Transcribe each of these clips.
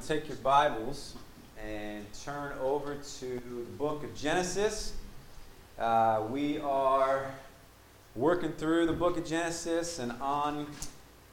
to take your Bibles and turn over to the book of Genesis. Uh, we are working through the book of Genesis and on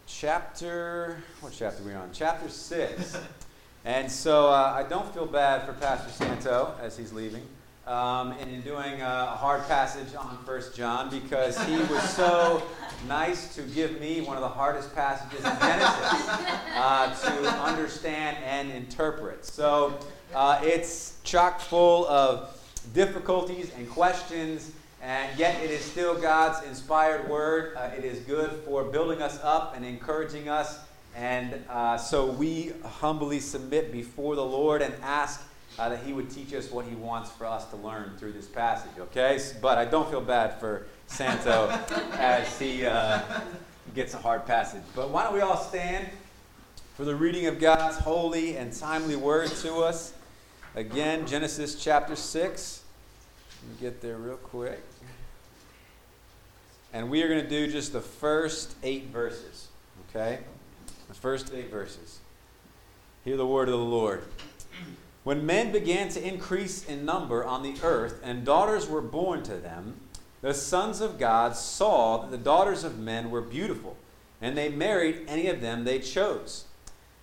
chapter, what chapter are we on? Chapter 6. and so uh, I don't feel bad for Pastor Santo as he's leaving. Um, and in doing a hard passage on First John because he was so nice to give me one of the hardest passages in Genesis uh, to understand and interpret. So uh, it's chock full of difficulties and questions, and yet it is still God's inspired word. Uh, it is good for building us up and encouraging us. And uh, so we humbly submit before the Lord and ask uh, that He would teach us what He wants for us to learn through this passage, okay? But I don't feel bad for Santo as he uh, gets a hard passage. But why don't we all stand for the reading of God's holy and timely word to us? Again, Genesis chapter 6. Let me get there real quick. And we are going to do just the first eight verses, okay? The first eight verses. Hear the word of the Lord. When men began to increase in number on the earth, and daughters were born to them, the sons of God saw that the daughters of men were beautiful, and they married any of them they chose.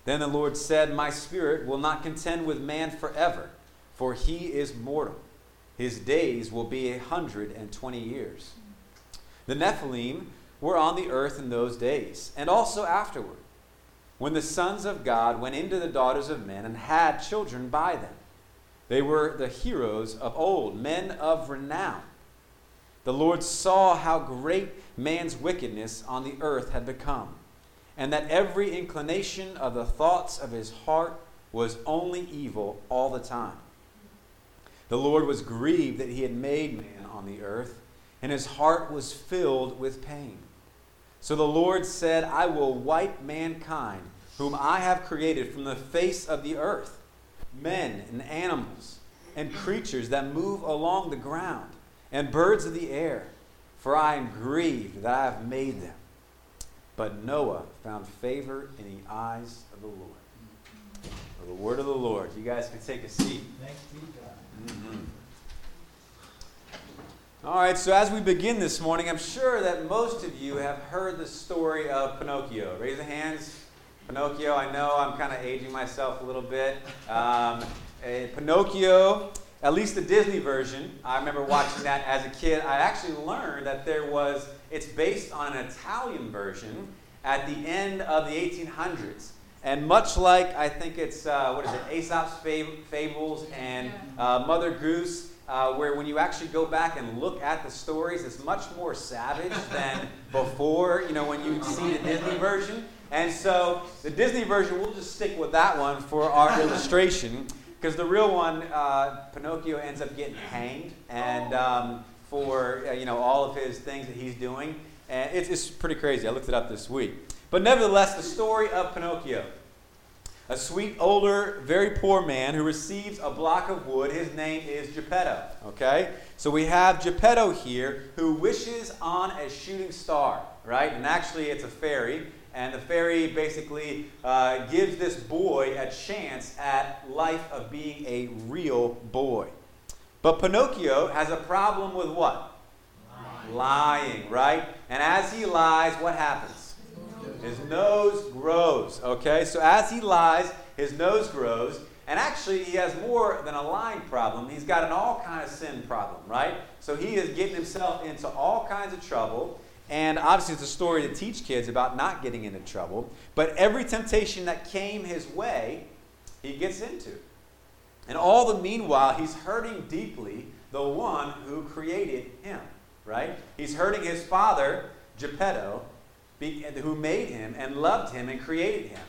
Then the Lord said, My spirit will not contend with man forever, for he is mortal. His days will be a hundred and twenty years. The Nephilim were on the earth in those days, and also afterward, when the sons of God went into the daughters of men and had children by them. They were the heroes of old, men of renown. The Lord saw how great man's wickedness on the earth had become, and that every inclination of the thoughts of his heart was only evil all the time. The Lord was grieved that he had made man on the earth, and his heart was filled with pain. So the Lord said, I will wipe mankind, whom I have created from the face of the earth, men and animals, and creatures that move along the ground and birds of the air, for I am grieved that I have made them. But Noah found favor in the eyes of the Lord. For the word of the Lord. You guys can take a seat. Thanks be God. Mm-hmm. All right, so as we begin this morning, I'm sure that most of you have heard the story of Pinocchio. Raise the hands. Pinocchio, I know I'm kind of aging myself a little bit. Um, eh, Pinocchio at least the Disney version, I remember watching that as a kid. I actually learned that there was, it's based on an Italian version at the end of the 1800s. And much like I think it's, uh, what is it, Aesop's Fables and uh, Mother Goose, uh, where when you actually go back and look at the stories, it's much more savage than before, you know, when you see the Disney version. And so the Disney version, we'll just stick with that one for our illustration. Because the real one, uh, Pinocchio ends up getting hanged, and um, for uh, you know all of his things that he's doing, and it's, it's pretty crazy. I looked it up this week. But nevertheless, the story of Pinocchio. A sweet, older, very poor man who receives a block of wood. His name is Geppetto. Okay? So we have Geppetto here who wishes on a shooting star, right? And actually, it's a fairy. And the fairy basically uh, gives this boy a chance at life of being a real boy. But Pinocchio has a problem with what? Lying, Lying right? And as he lies, what happens? His nose grows. Okay? So as he lies, his nose grows. And actually, he has more than a lying problem. He's got an all kind of sin problem, right? So he is getting himself into all kinds of trouble. And obviously, it's a story to teach kids about not getting into trouble. But every temptation that came his way, he gets into. And all the meanwhile, he's hurting deeply the one who created him, right? He's hurting his father, Geppetto, who made him and loved him and created him.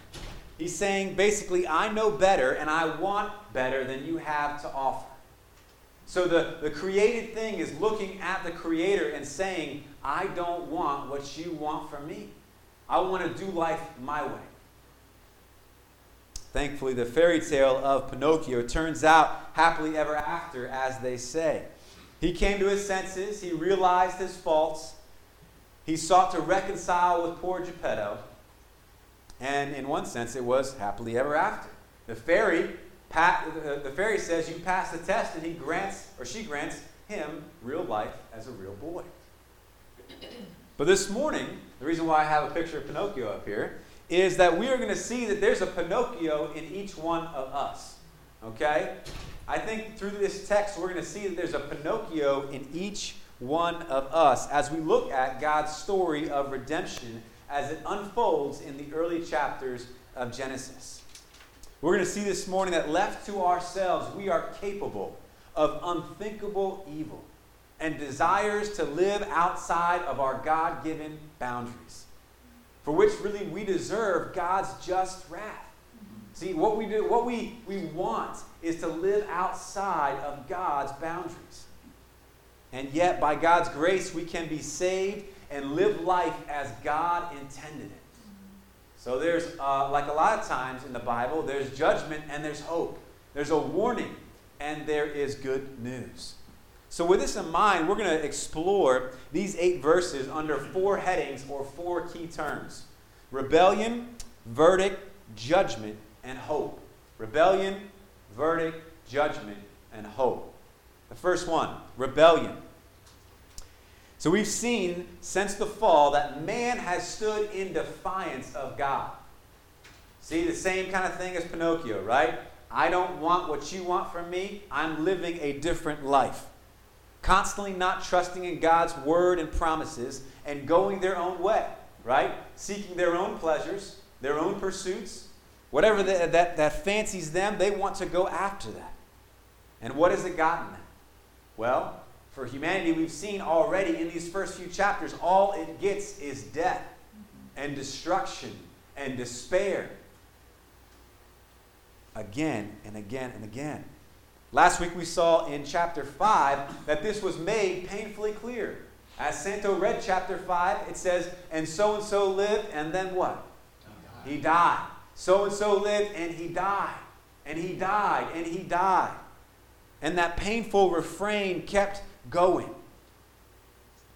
He's saying basically, I know better and I want better than you have to offer. So the, the created thing is looking at the creator and saying, I don't want what you want from me. I want to do life my way. Thankfully, the fairy tale of Pinocchio turns out happily ever after, as they say. He came to his senses, he realized his faults, he sought to reconcile with poor Geppetto, and in one sense, it was happily ever after. The fairy, uh, the fairy says you pass the test, and he grants, or she grants, him real life as a real boy. But this morning, the reason why I have a picture of Pinocchio up here is that we are going to see that there's a Pinocchio in each one of us. Okay? I think through this text, we're going to see that there's a Pinocchio in each one of us as we look at God's story of redemption as it unfolds in the early chapters of Genesis. We're going to see this morning that left to ourselves, we are capable of unthinkable evil and desires to live outside of our God given boundaries, for which really we deserve God's just wrath. See, what we do, what we, we want is to live outside of God's boundaries. And yet, by God's grace, we can be saved and live life as God intended it. So there's, uh, like a lot of times in the Bible, there's judgment and there's hope. There's a warning and there is good news. So, with this in mind, we're going to explore these eight verses under four headings or four key terms rebellion, verdict, judgment, and hope. Rebellion, verdict, judgment, and hope. The first one rebellion. So we've seen since the fall that man has stood in defiance of God. See, the same kind of thing as Pinocchio, right? I don't want what you want from me. I'm living a different life. Constantly not trusting in God's word and promises and going their own way, right? Seeking their own pleasures, their own pursuits, whatever the, that, that fancies them, they want to go after that. And what has it gotten them? Well, for humanity, we've seen already in these first few chapters, all it gets is death and destruction and despair. Again and again and again. Last week we saw in chapter 5 that this was made painfully clear. As Santo read chapter 5, it says, And so and so lived, and then what? He died. So and so lived, and he died. And he died, and he died. And that painful refrain kept going.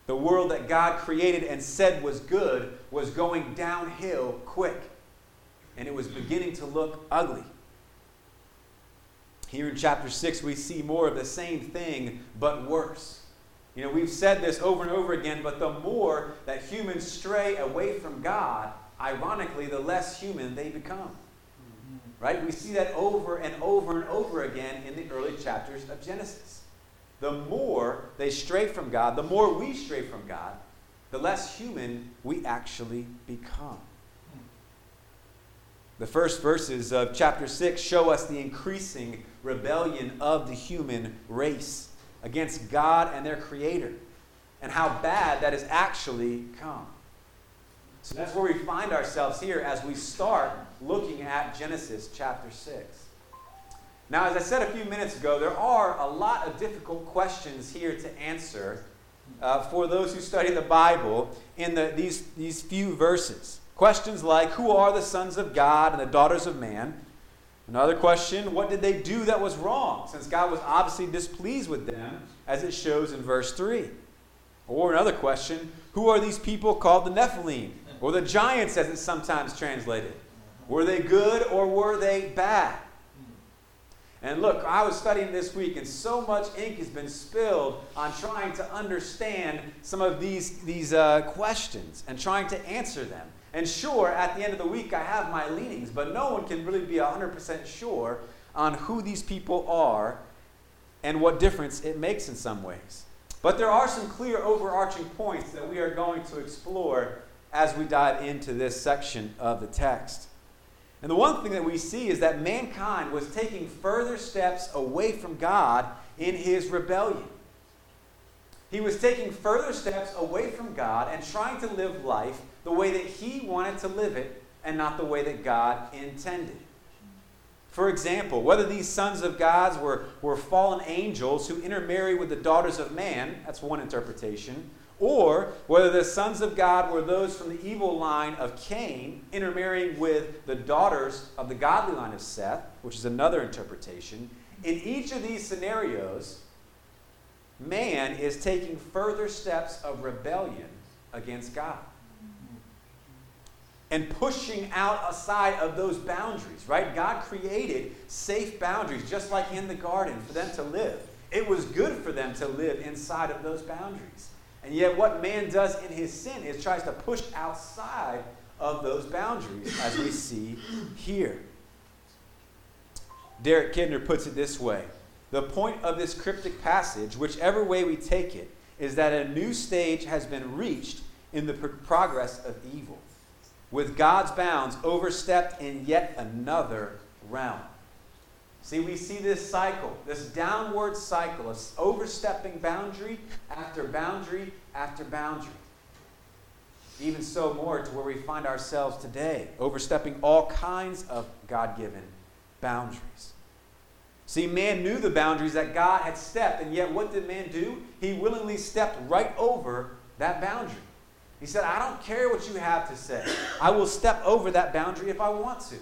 The world that God created and said was good was going downhill quick, and it was beginning to look ugly. Here in chapter 6, we see more of the same thing, but worse. You know, we've said this over and over again, but the more that humans stray away from God, ironically, the less human they become. Right? We see that over and over and over again in the early chapters of Genesis the more they stray from God, the more we stray from God, the less human we actually become. The first verses of chapter 6 show us the increasing rebellion of the human race against God and their Creator, and how bad that has actually come. So that's where we find ourselves here as we start looking at Genesis chapter 6. Now, as I said a few minutes ago, there are a lot of difficult questions here to answer uh, for those who study the Bible in the, these, these few verses. Questions like Who are the sons of God and the daughters of man? Another question What did they do that was wrong? Since God was obviously displeased with them, as it shows in verse 3. Or another question Who are these people called the Nephilim? Or the giants, as it's sometimes translated? Were they good or were they bad? And look, I was studying this week, and so much ink has been spilled on trying to understand some of these, these uh, questions and trying to answer them. And sure, at the end of the week, I have my leanings, but no one can really be 100% sure on who these people are and what difference it makes in some ways. But there are some clear overarching points that we are going to explore as we dive into this section of the text. And the one thing that we see is that mankind was taking further steps away from God in his rebellion. He was taking further steps away from God and trying to live life the way that he wanted to live it and not the way that God intended. For example, whether these sons of God were, were fallen angels who intermarry with the daughters of man, that's one interpretation, or whether the sons of God were those from the evil line of Cain intermarrying with the daughters of the godly line of Seth, which is another interpretation. In each of these scenarios, man is taking further steps of rebellion against God. And pushing out aside of those boundaries, right? God created safe boundaries, just like in the garden, for them to live. It was good for them to live inside of those boundaries. And yet, what man does in his sin is tries to push outside of those boundaries, as we see here. Derek Kidner puts it this way The point of this cryptic passage, whichever way we take it, is that a new stage has been reached in the progress of evil, with God's bounds overstepped in yet another realm. See, we see this cycle, this downward cycle of overstepping boundary after boundary after boundary. Even so, more to where we find ourselves today, overstepping all kinds of God given boundaries. See, man knew the boundaries that God had stepped, and yet what did man do? He willingly stepped right over that boundary. He said, I don't care what you have to say. I will step over that boundary if I want to.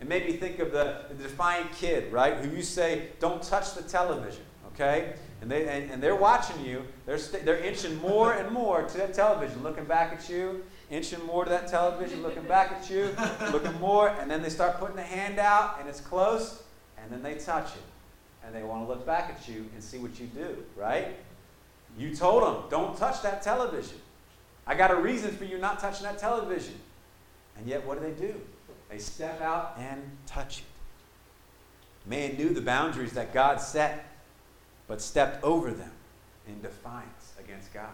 And maybe think of the, the defiant kid, right? Who you say, don't touch the television, okay? And, they, and, and they're watching you. They're, st- they're inching more and more to that television, looking back at you, inching more to that television, looking back at you, looking more, and then they start putting the hand out, and it's close, and then they touch it. And they want to look back at you and see what you do, right? You told them, don't touch that television. I got a reason for you not touching that television. And yet, what do they do? They step out and touch it. Man knew the boundaries that God set, but stepped over them in defiance against God.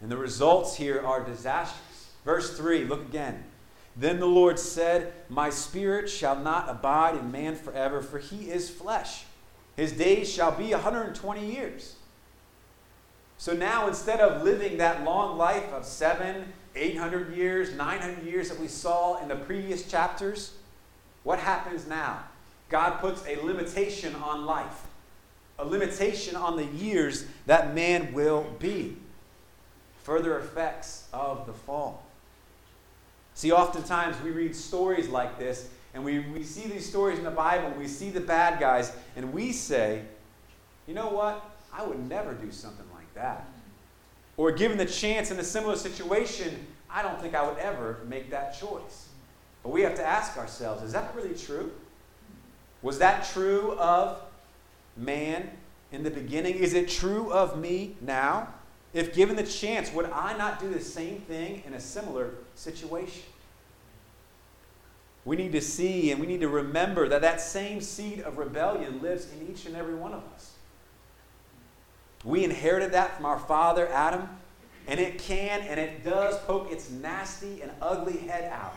And the results here are disastrous. Verse 3, look again. Then the Lord said, My spirit shall not abide in man forever, for he is flesh. His days shall be 120 years. So now, instead of living that long life of seven, 800 years, 900 years that we saw in the previous chapters, what happens now? God puts a limitation on life, a limitation on the years that man will be. Further effects of the fall. See, oftentimes we read stories like this, and we, we see these stories in the Bible, we see the bad guys, and we say, you know what? I would never do something like that. Or given the chance in a similar situation, I don't think I would ever make that choice. But we have to ask ourselves is that really true? Was that true of man in the beginning? Is it true of me now? If given the chance, would I not do the same thing in a similar situation? We need to see and we need to remember that that same seed of rebellion lives in each and every one of us. We inherited that from our father Adam, and it can and it does poke its nasty and ugly head out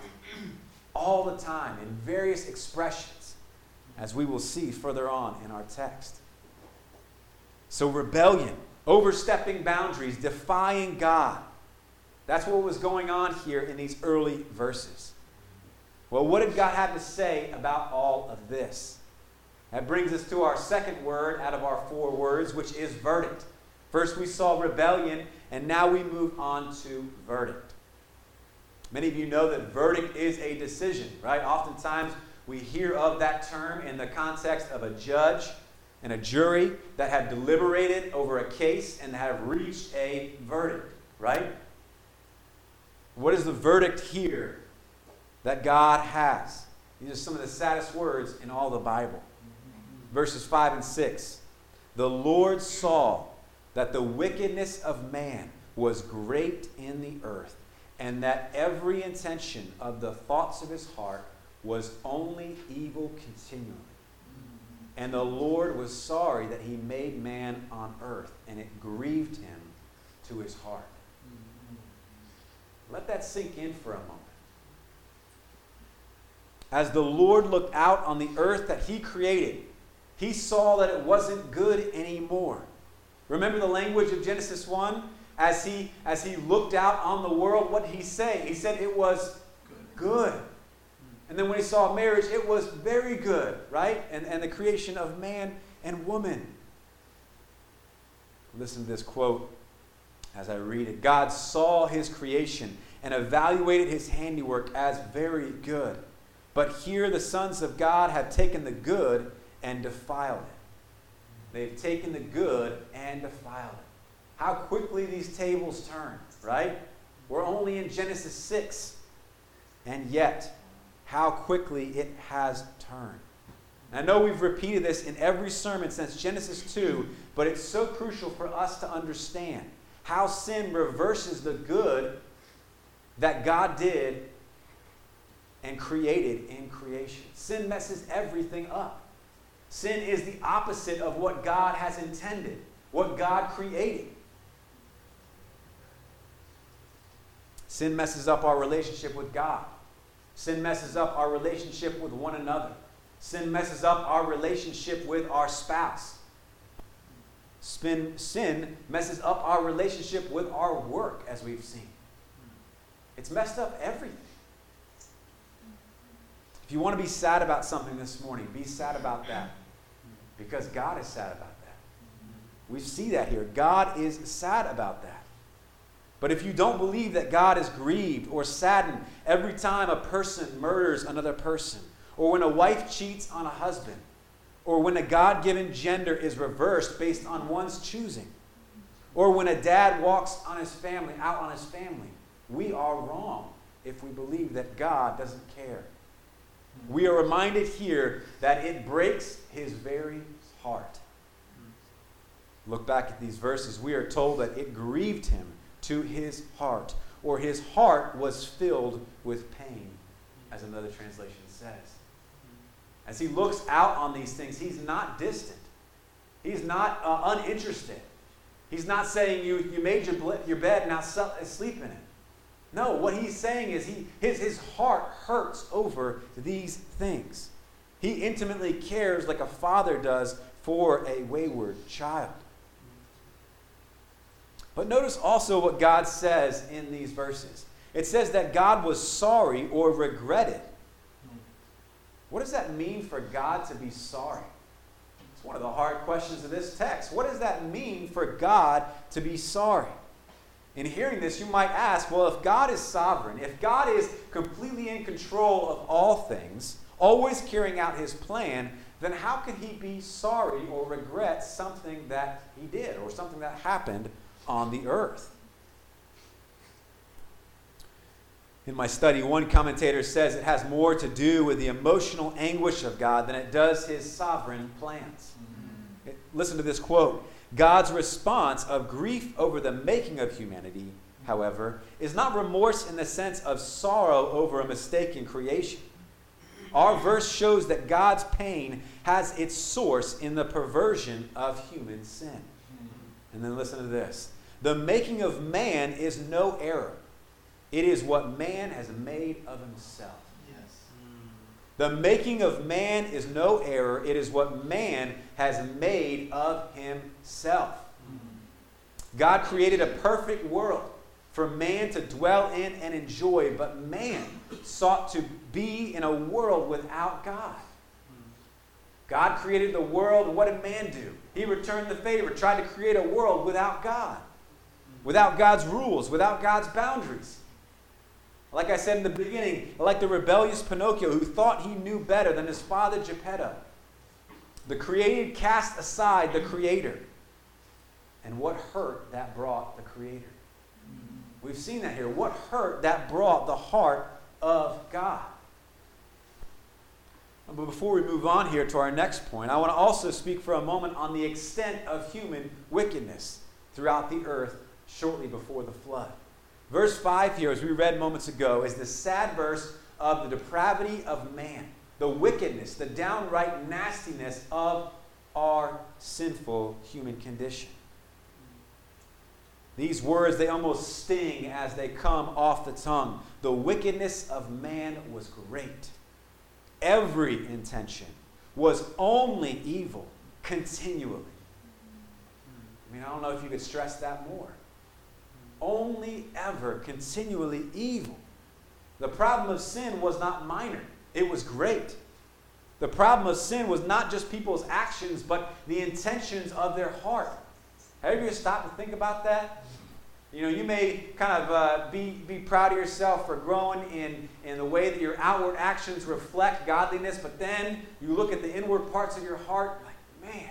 all the time in various expressions, as we will see further on in our text. So, rebellion, overstepping boundaries, defying God. That's what was going on here in these early verses. Well, what did God have to say about all of this? That brings us to our second word out of our four words, which is verdict. First, we saw rebellion, and now we move on to verdict. Many of you know that verdict is a decision, right? Oftentimes, we hear of that term in the context of a judge and a jury that have deliberated over a case and have reached a verdict, right? What is the verdict here that God has? These are some of the saddest words in all the Bible verses 5 and 6. The Lord saw that the wickedness of man was great in the earth, and that every intention of the thoughts of his heart was only evil continually. And the Lord was sorry that he made man on earth, and it grieved him to his heart. Let that sink in for a moment. As the Lord looked out on the earth that he created, he saw that it wasn't good anymore. Remember the language of Genesis 1? As he, as he looked out on the world, what did he say? He said it was good. And then when he saw marriage, it was very good, right? And, and the creation of man and woman. Listen to this quote as I read it. God saw his creation and evaluated his handiwork as very good. But here the sons of God have taken the good and defiled it. They've taken the good and defiled it. How quickly these tables turn, right? We're only in Genesis 6. And yet, how quickly it has turned. I know we've repeated this in every sermon since Genesis 2, but it's so crucial for us to understand how sin reverses the good that God did and created in creation. Sin messes everything up. Sin is the opposite of what God has intended, what God created. Sin messes up our relationship with God. Sin messes up our relationship with one another. Sin messes up our relationship with our spouse. Sin, sin messes up our relationship with our work, as we've seen. It's messed up everything. If you want to be sad about something this morning, be sad about that. Because God is sad about that. We see that here. God is sad about that. But if you don't believe that God is grieved or saddened every time a person murders another person, or when a wife cheats on a husband, or when a God given gender is reversed based on one's choosing, or when a dad walks on his family, out on his family, we are wrong if we believe that God doesn't care. We are reminded here that it breaks his very heart. Look back at these verses. We are told that it grieved him to his heart, or his heart was filled with pain, as another translation says. As he looks out on these things, he's not distant. He's not uh, uninterested. He's not saying, you, you made your, your bed, now sleep in it. No, what he's saying is he, his, his heart hurts over these things. He intimately cares like a father does for a wayward child. But notice also what God says in these verses. It says that God was sorry or regretted. What does that mean for God to be sorry? It's one of the hard questions of this text. What does that mean for God to be sorry? In hearing this, you might ask well, if God is sovereign, if God is completely in control of all things, always carrying out his plan, then how can he be sorry or regret something that he did or something that happened on the earth. In my study, one commentator says it has more to do with the emotional anguish of God than it does his sovereign plans. Mm-hmm. Listen to this quote God's response of grief over the making of humanity, however, is not remorse in the sense of sorrow over a mistake in creation. Our verse shows that God's pain has its source in the perversion of human sin. And then listen to this the making of man is no error. It is what man has made of himself. Yes. The making of man is no error. It is what man has made of himself. God created a perfect world for man to dwell in and enjoy, but man sought to be in a world without God. God created the world. What did man do? He returned the favor, tried to create a world without God without God's rules, without God's boundaries. Like I said in the beginning, like the rebellious Pinocchio who thought he knew better than his father Geppetto. The created cast aside the creator. And what hurt that brought the creator. We've seen that here. What hurt that brought the heart of God. But before we move on here to our next point, I want to also speak for a moment on the extent of human wickedness throughout the earth shortly before the flood. Verse 5 here, as we read moments ago, is the sad verse of the depravity of man, the wickedness, the downright nastiness of our sinful human condition. These words, they almost sting as they come off the tongue. The wickedness of man was great. Every intention was only evil continually. I mean, I don't know if you could stress that more only ever continually evil. The problem of sin was not minor, it was great. The problem of sin was not just people's actions, but the intentions of their heart. Have you ever stopped to think about that? You know, you may kind of uh, be, be proud of yourself for growing in, in the way that your outward actions reflect godliness, but then you look at the inward parts of your heart, like, man,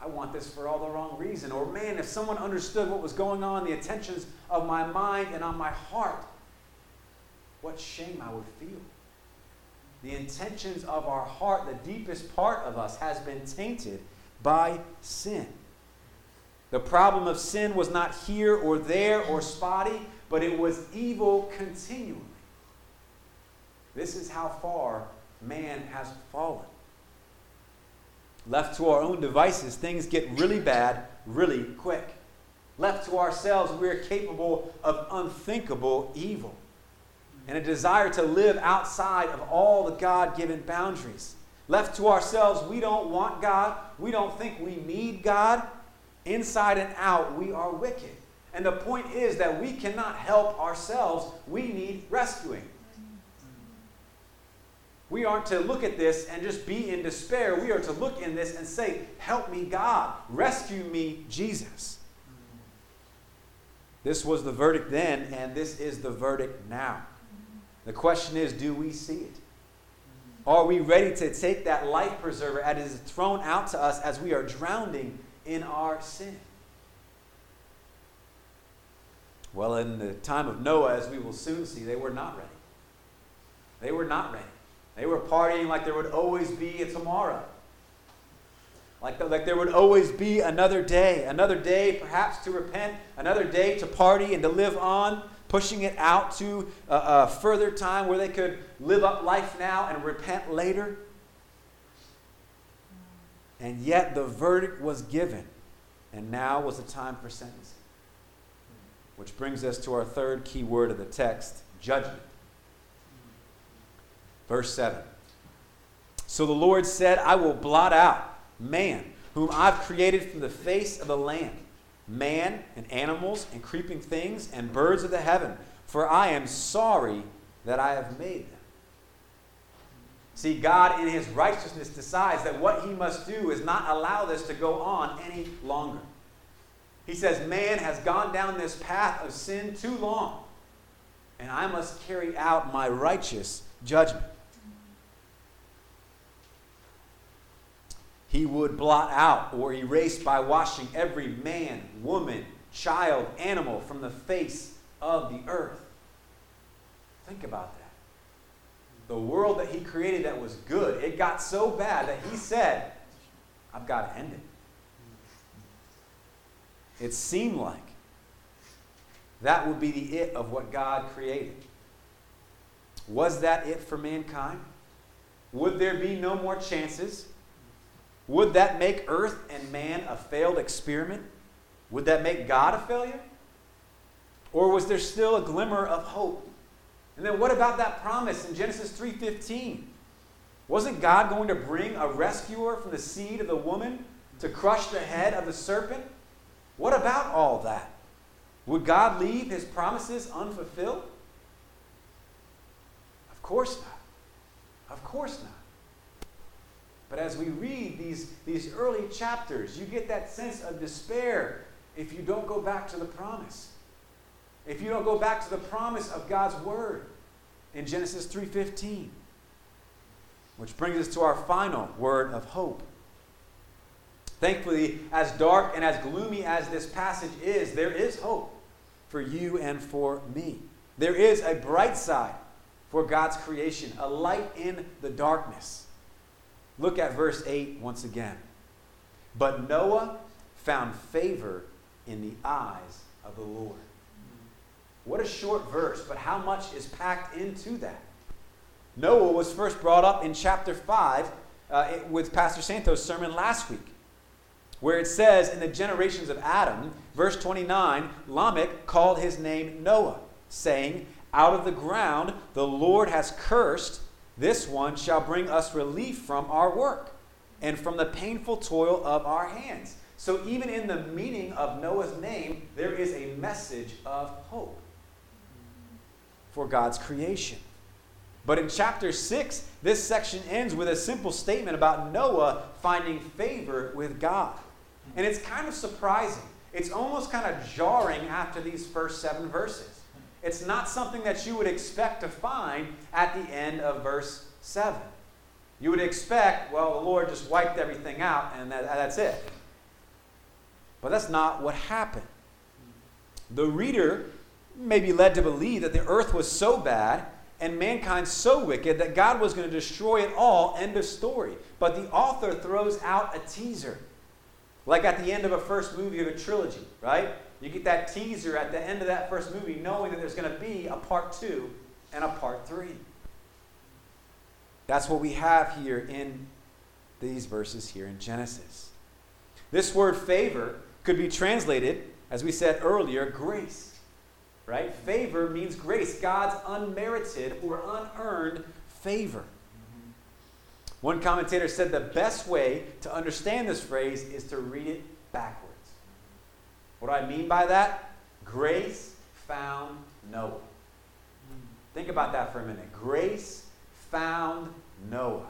I want this for all the wrong reason. Or, man, if someone understood what was going on, the intentions of my mind and on my heart, what shame I would feel. The intentions of our heart, the deepest part of us, has been tainted by sin. The problem of sin was not here or there or spotty, but it was evil continually. This is how far man has fallen. Left to our own devices, things get really bad really quick. Left to ourselves, we are capable of unthinkable evil and a desire to live outside of all the God given boundaries. Left to ourselves, we don't want God. We don't think we need God. Inside and out, we are wicked. And the point is that we cannot help ourselves. We need rescuing. We aren't to look at this and just be in despair. We are to look in this and say, Help me, God. Rescue me, Jesus. This was the verdict then, and this is the verdict now. The question is do we see it? Are we ready to take that life preserver as it is thrown out to us as we are drowning in our sin? Well, in the time of Noah, as we will soon see, they were not ready. They were not ready. They were partying like there would always be a tomorrow. Like, the, like there would always be another day, another day perhaps to repent, another day to party and to live on pushing it out to a, a further time where they could live up life now and repent later. And yet the verdict was given, and now was the time for sentencing. Which brings us to our third key word of the text judgment. Verse 7. So the Lord said, I will blot out man, whom I've created from the face of the land man and animals and creeping things and birds of the heaven, for I am sorry that I have made them. See, God, in his righteousness, decides that what he must do is not allow this to go on any longer. He says, Man has gone down this path of sin too long, and I must carry out my righteous judgment. he would blot out or erase by washing every man, woman, child, animal from the face of the earth. Think about that. The world that he created that was good, it got so bad that he said, I've got to end it. It seemed like that would be the it of what God created. Was that it for mankind? Would there be no more chances? Would that make earth and man a failed experiment? Would that make God a failure? Or was there still a glimmer of hope? And then what about that promise in Genesis 3:15? Wasn't God going to bring a rescuer from the seed of the woman to crush the head of the serpent? What about all that? Would God leave his promises unfulfilled? Of course not. Of course not. But as we read these, these early chapters, you get that sense of despair if you don't go back to the promise. If you don't go back to the promise of God's word in Genesis 3:15. Which brings us to our final word of hope. Thankfully, as dark and as gloomy as this passage is, there is hope for you and for me. There is a bright side for God's creation, a light in the darkness. Look at verse 8 once again. But Noah found favor in the eyes of the Lord. What a short verse, but how much is packed into that? Noah was first brought up in chapter 5 uh, with Pastor Santos' sermon last week, where it says, In the generations of Adam, verse 29, Lamech called his name Noah, saying, Out of the ground the Lord has cursed this one shall bring us relief from our work and from the painful toil of our hands. So, even in the meaning of Noah's name, there is a message of hope for God's creation. But in chapter 6, this section ends with a simple statement about Noah finding favor with God. And it's kind of surprising. It's almost kind of jarring after these first seven verses. It's not something that you would expect to find at the end of verse 7. You would expect, well, the Lord just wiped everything out and that, that's it. But that's not what happened. The reader may be led to believe that the earth was so bad and mankind so wicked that God was going to destroy it all. End of story. But the author throws out a teaser. Like at the end of a first movie of a trilogy, right? You get that teaser at the end of that first movie, knowing that there's going to be a part two and a part three. That's what we have here in these verses here in Genesis. This word favor could be translated, as we said earlier, grace. Right? Favor means grace, God's unmerited or unearned favor. One commentator said the best way to understand this phrase is to read it backwards. What do I mean by that? Grace found Noah. Think about that for a minute. Grace found Noah.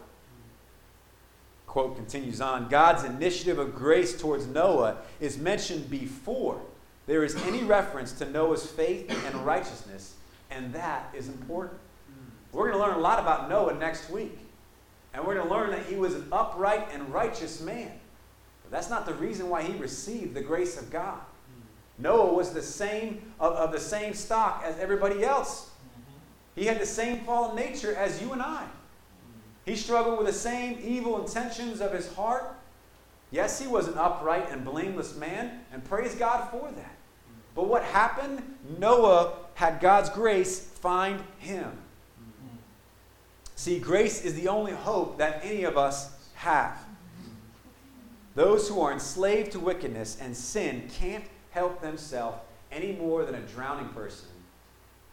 Quote continues on God's initiative of grace towards Noah is mentioned before there is any reference to Noah's faith and righteousness, and that is important. We're going to learn a lot about Noah next week, and we're going to learn that he was an upright and righteous man. But that's not the reason why he received the grace of God. Noah was the same of, of the same stock as everybody else. He had the same fallen nature as you and I. He struggled with the same evil intentions of his heart. Yes, he was an upright and blameless man, and praise God for that. But what happened? Noah had God's grace find him. See, grace is the only hope that any of us have. Those who are enslaved to wickedness and sin can't help themselves any more than a drowning person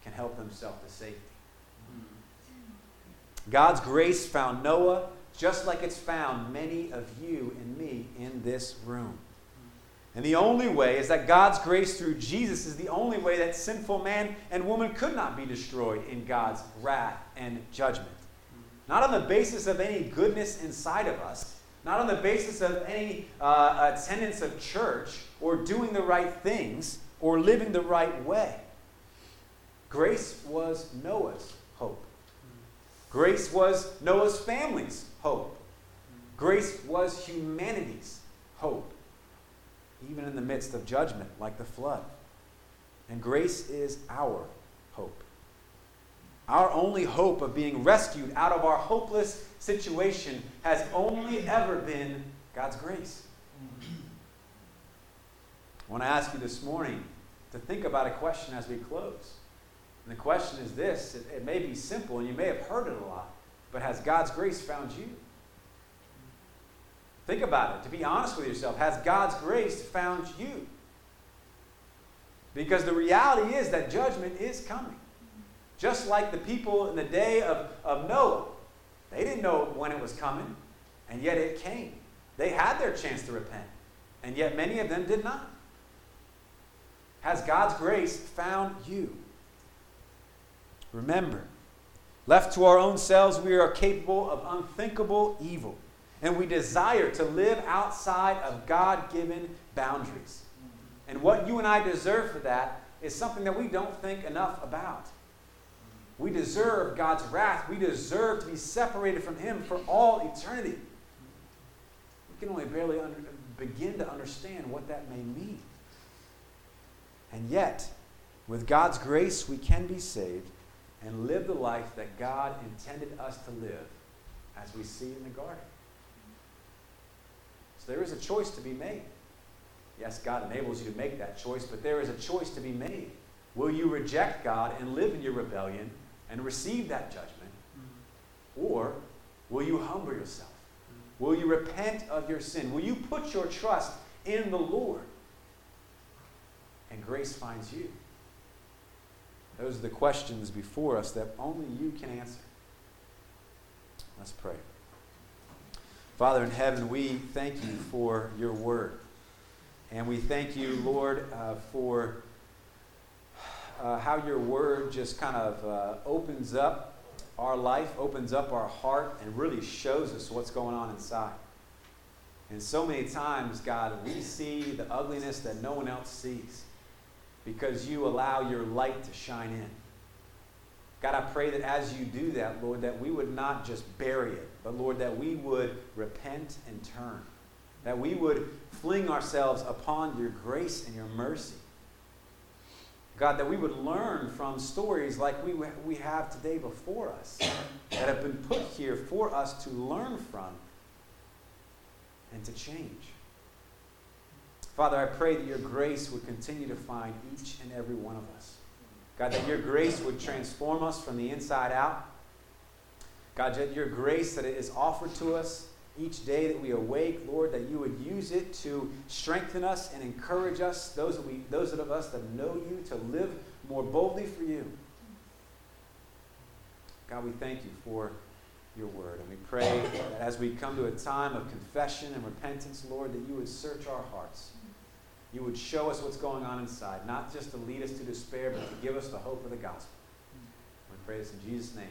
can help themselves to safety. God's grace found Noah just like it's found many of you and me in this room. And the only way is that God's grace through Jesus is the only way that sinful man and woman could not be destroyed in God's wrath and judgment. Not on the basis of any goodness inside of us, not on the basis of any uh, attendance of church or doing the right things or living the right way. Grace was Noah's hope. Grace was Noah's family's hope. Grace was humanity's hope, even in the midst of judgment like the flood. And grace is our hope. Our only hope of being rescued out of our hopeless situation has only ever been God's grace. I want to ask you this morning to think about a question as we close. And the question is this it, it may be simple, and you may have heard it a lot, but has God's grace found you? Think about it. To be honest with yourself, has God's grace found you? Because the reality is that judgment is coming. Just like the people in the day of, of Noah, they didn't know when it was coming, and yet it came. They had their chance to repent, and yet many of them did not. Has God's grace found you? Remember, left to our own selves, we are capable of unthinkable evil, and we desire to live outside of God given boundaries. And what you and I deserve for that is something that we don't think enough about. We deserve God's wrath. We deserve to be separated from Him for all eternity. We can only barely under, begin to understand what that may mean. And yet, with God's grace, we can be saved and live the life that God intended us to live as we see in the garden. So there is a choice to be made. Yes, God enables you to make that choice, but there is a choice to be made. Will you reject God and live in your rebellion and receive that judgment? Mm-hmm. Or will you humble yourself? Mm-hmm. Will you repent of your sin? Will you put your trust in the Lord? And grace finds you. Those are the questions before us that only you can answer. Let's pray. Father in heaven, we thank you for your word. And we thank you, Lord, uh, for uh, how your word just kind of uh, opens up our life, opens up our heart, and really shows us what's going on inside. And so many times, God, we see the ugliness that no one else sees because you allow your light to shine in. God, I pray that as you do that, Lord, that we would not just bury it, but Lord, that we would repent and turn. that we would fling ourselves upon your grace and your mercy. God, that we would learn from stories like we, we have today before us, that have been put here for us to learn from and to change. Father, I pray that your grace would continue to find each and every one of us. God, that your grace would transform us from the inside out. God, your grace that is offered to us each day that we awake, Lord, that you would use it to strengthen us and encourage us, those, that we, those of us that know you, to live more boldly for you. God, we thank you for your word. And we pray that as we come to a time of confession and repentance, Lord, that you would search our hearts. You would show us what's going on inside, not just to lead us to despair, but to give us the hope of the gospel. We pray this in Jesus' name.